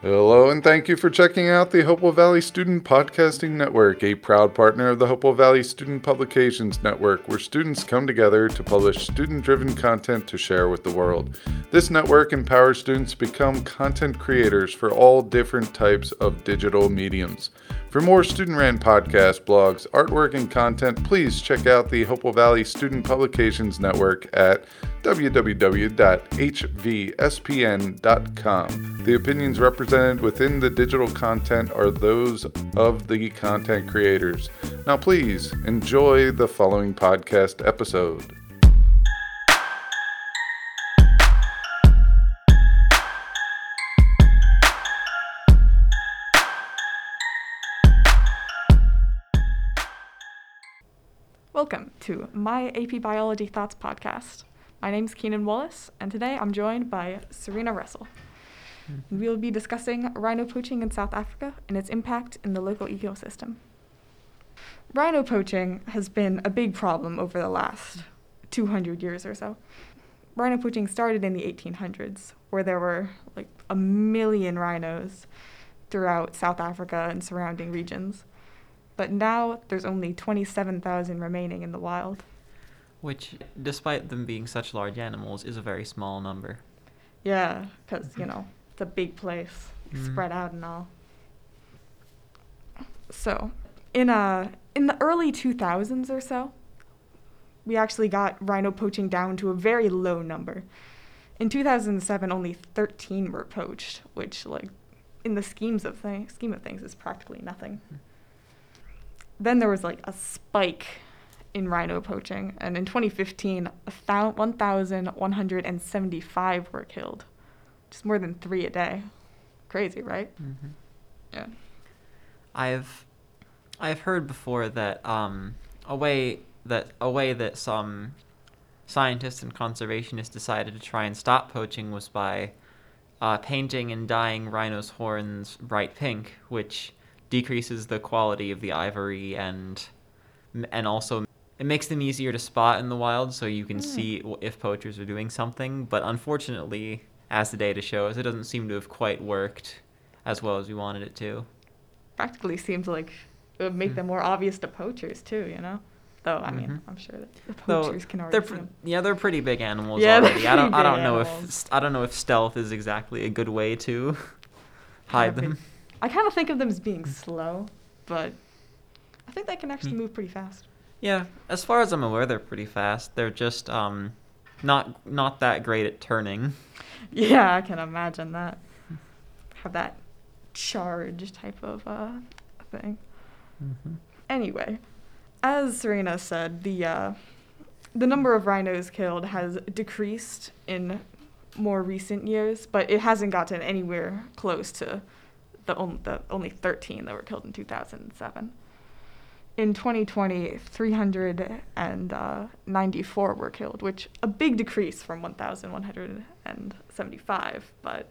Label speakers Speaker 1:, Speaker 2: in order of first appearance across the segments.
Speaker 1: Hello, and thank you for checking out the Hopewell Valley Student Podcasting Network, a proud partner of the Hopewell Valley Student Publications Network, where students come together to publish student driven content to share with the world. This network empowers students to become content creators for all different types of digital mediums. For more student ran podcasts, blogs, artwork, and content, please check out the Hopewell Valley Student Publications Network at www.hvspn.com. The opinions represented within the digital content are those of the content creators. Now, please enjoy the following podcast episode.
Speaker 2: To my AP Biology Thoughts podcast. My name is Keenan Wallace, and today I'm joined by Serena Russell. Hmm. We will be discussing rhino poaching in South Africa and its impact in the local ecosystem. Rhino poaching has been a big problem over the last 200 years or so. Rhino poaching started in the 1800s, where there were like a million rhinos throughout South Africa and surrounding regions. But now there's only 27,000 remaining in the wild.
Speaker 3: Which, despite them being such large animals, is a very small number.
Speaker 2: Yeah, because, you know, it's a big place,
Speaker 3: Mhm.
Speaker 2: spread out and all. So, in uh in the early 2000s or so, we actually got rhino poaching down to a very low number. In 2007, only 13 were poached, which like in the schemes of things, scheme of things is practically nothing. Then there was like a spike in rhino poaching, and in 2015, 1,175 were killed, just more than three a day. Crazy, right?
Speaker 3: hmm
Speaker 2: Yeah.
Speaker 3: I've I've heard before that um, a way that a way that some scientists and conservationists decided to try and stop poaching was by uh, painting and dyeing rhinos' horns bright pink, which decreases the quality of the ivory and and also it makes them easier to spot in the wild, so you can
Speaker 2: Mm.
Speaker 3: see if poachers are doing something. But unfortunately, as the data shows, it doesn't seem to have quite worked as well as we wanted it to.
Speaker 2: Practically seems like it would make
Speaker 3: Hmm.
Speaker 2: them more obvious to poachers too, you know? Though I mean,
Speaker 3: Mhm.
Speaker 2: I'm sure that the
Speaker 3: Though
Speaker 2: poachers can already
Speaker 3: pr- yeah, they're pretty big animals
Speaker 2: Yeah,
Speaker 3: already. I don't I don't know if
Speaker 2: animals.
Speaker 3: st- I don't know if stealth is exactly a good way to hide them.
Speaker 2: I kind of think of them as being slow, but I think they can actually
Speaker 3: Hmm.
Speaker 2: move pretty fast.
Speaker 3: Yeah, as far as I'm aware, they're pretty fast. They're just um not not that great at turning.
Speaker 2: Yeah, I can imagine that. Have that charge type of uh, thing.
Speaker 3: Mm-hmm.
Speaker 2: Anyway, as Serena said, the uh, the number of rhinos killed has decreased in more recent years, but it hasn't gotten anywhere close to the, on- the only 13 that were killed in 2007. In 2020, 394 were killed, which a big decrease from 1,175, but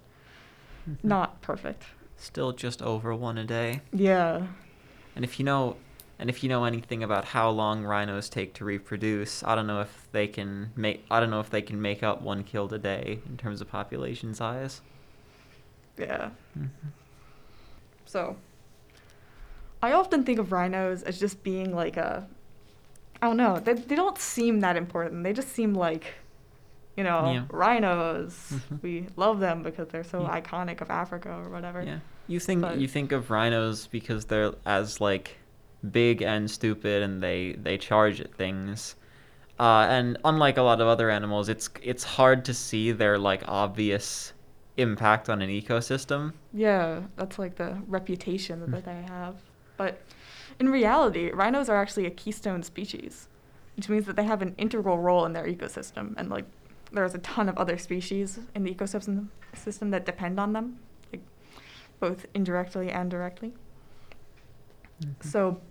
Speaker 3: Mm-hmm.
Speaker 2: not perfect.
Speaker 3: Still just over one a day.
Speaker 2: Yeah.
Speaker 3: And if you know and if you know anything about how long rhinos take to reproduce, I don't know if they can make I don't know if they can make up one killed a day in terms of population size.
Speaker 2: Yeah.
Speaker 3: Mm-hmm.
Speaker 2: So, I often think of rhinos as just being like a, I don't know, they, they don't seem that important. They just seem like, you know,
Speaker 3: Yeah.
Speaker 2: rhinos.
Speaker 3: Mhm.
Speaker 2: We love them because they're so
Speaker 3: Yeah.
Speaker 2: iconic of Africa or whatever.
Speaker 3: Yeah. You think
Speaker 2: But-
Speaker 3: you think of rhinos because they're as like big and stupid and they they charge at things. Uh, and unlike a lot of other animals, it's it's hard to see their like obvious impact on an ecosystem.
Speaker 2: Yeah, that's like the reputation
Speaker 3: Hmm.
Speaker 2: that they have. But in reality, rhinos are actually a keystone species, which means that they have an integral role in their ecosystem. And like, there's a ton of other species in the ecosystem system that depend on them, like, both indirectly and directly. So,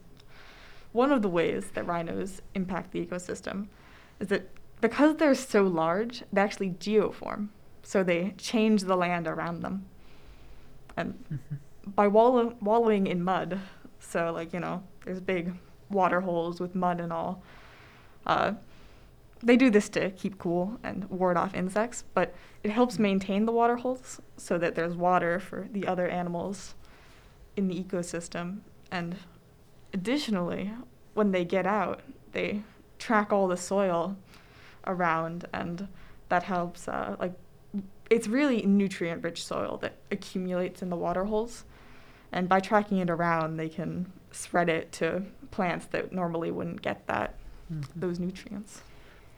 Speaker 2: one of the ways that rhinos impact the ecosystem is that because they're so large, they actually geoform. So they change the land around them. And by wallow- wallowing in mud, so like, you know, there's big water holes with mud and all, uh, they do this to keep cool and ward off insects, but it helps maintain the water holes so that there's water for the other animals in the ecosystem. And additionally, when they get out, they track all the soil around, and that helps. Uh, like, it's really nutrient rich soil that accumulates in the water holes. And by tracking it around, they can spread it to plants that normally wouldn't get that
Speaker 3: Mhm.
Speaker 2: those nutrients.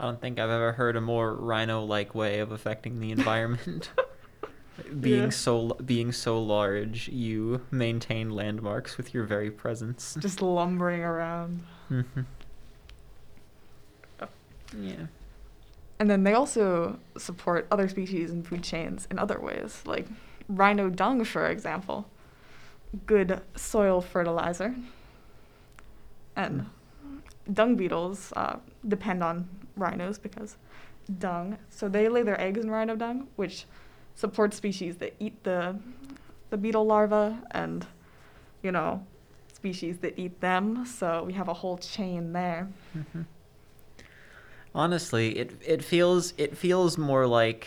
Speaker 3: I don't think I've ever heard a more rhino-like way of affecting the environment. being
Speaker 2: Yeah.
Speaker 3: so being so large, you maintain landmarks with your very presence.
Speaker 2: Just lumbering around.
Speaker 3: Mhm.
Speaker 2: Oh.
Speaker 3: Yeah.
Speaker 2: And then they also support other species and food chains in other ways, like rhino dung, for example. Good soil fertilizer. And dung beetles uh, depend on rhinos because dung. So they lay their eggs in rhino dung, which supports species that eat the the beetle larvae and you know species that eat them. So we have a whole chain there.
Speaker 3: Mhm. Honestly, it it feels it feels more like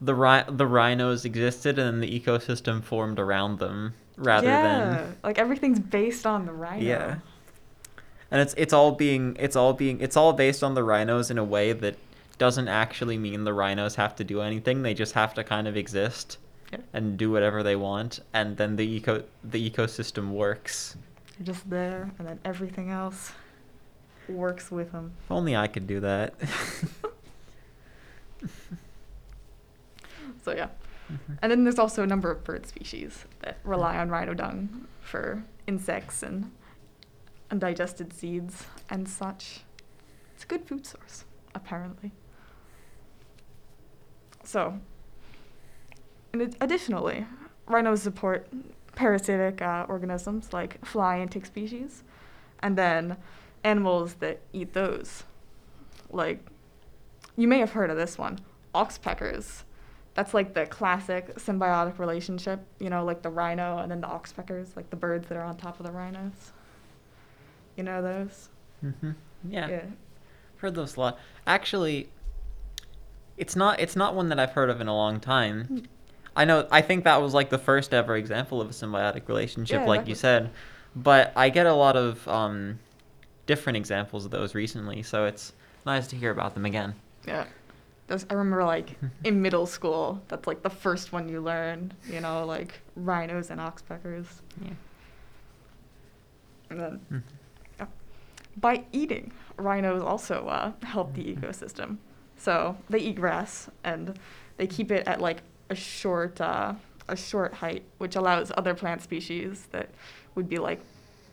Speaker 3: the ri- the rhinos existed and then the ecosystem formed around them rather
Speaker 2: yeah,
Speaker 3: than
Speaker 2: like everything's based on the rhino.
Speaker 3: Yeah. and it's it's all being it's all being it's all based on the rhinos in a way that doesn't actually mean the rhinos have to do anything. They just have to kind of exist
Speaker 2: Yeah.
Speaker 3: and do whatever they want and then the eco the ecosystem works.
Speaker 2: They're just there, and then everything else works with them.
Speaker 3: If only I could do that.
Speaker 2: So yeah.
Speaker 3: Mhm.
Speaker 2: And then there's also a number of bird species that rely on rhino dung for insects and undigested seeds and such. It's a good food source, apparently. So, and ad- additionally, rhinos support parasitic uh, organisms like fly and tick species, and then animals that eat those. Like, you may have heard of this one, oxpeckers. That's like the classic symbiotic relationship, you know, like the rhino and then the oxpeckers, like the birds that are on top of the rhinos. You know those?
Speaker 3: Mm-hmm. Yeah. Heard those a lot. Actually, it's not it's not one that I've heard of in a long time. I know I think that was like the first ever example of a symbiotic relationship,
Speaker 2: Yeah,
Speaker 3: like you said. But I get a lot of um, different examples of those recently, so it's nice to hear about them again.
Speaker 2: Yeah. Those, I remember like in middle school, that's like the first one you learn, you know, like rhinos and oxpeckers.
Speaker 3: Yeah.
Speaker 2: And then
Speaker 3: Mhm.
Speaker 2: yeah. by eating, rhinos also uh, help the ecosystem. So they eat grass and they keep it at like a short uh, a short height, which allows other plant species that would be like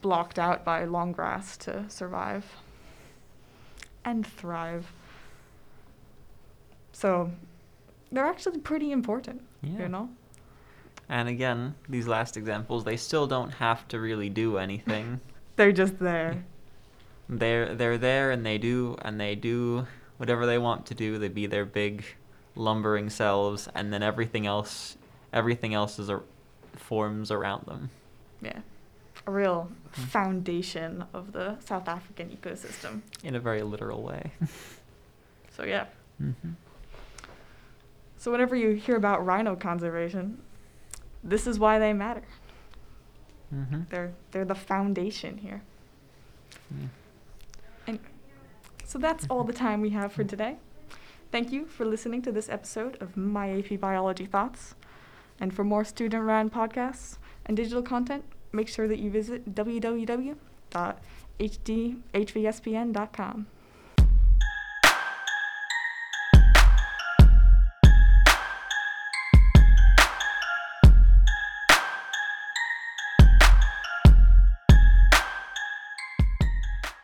Speaker 2: blocked out by long grass to survive and thrive. So they're actually pretty important,
Speaker 3: Yeah.
Speaker 2: you know?
Speaker 3: And again, these last examples, they still don't have to really do anything.
Speaker 2: They're just there.
Speaker 3: they're they're there and they do and they do whatever they want to do. They be their big lumbering selves, and then everything else everything else is a, forms around them.
Speaker 2: Yeah. A real
Speaker 3: Mhm.
Speaker 2: foundation of the South African ecosystem.
Speaker 3: in a very literal way.
Speaker 2: So yeah.
Speaker 3: mm-hmm.
Speaker 2: So whenever you hear about rhino conservation, this is why they matter.
Speaker 3: Mm-hmm.
Speaker 2: They're they're the foundation here.
Speaker 3: Yeah.
Speaker 2: And so that's all the time we have for today. Thank you for listening to this episode of My AP Biology Thoughts. And for more student run podcasts and digital content, make sure that you visit www.hdhvspn.com.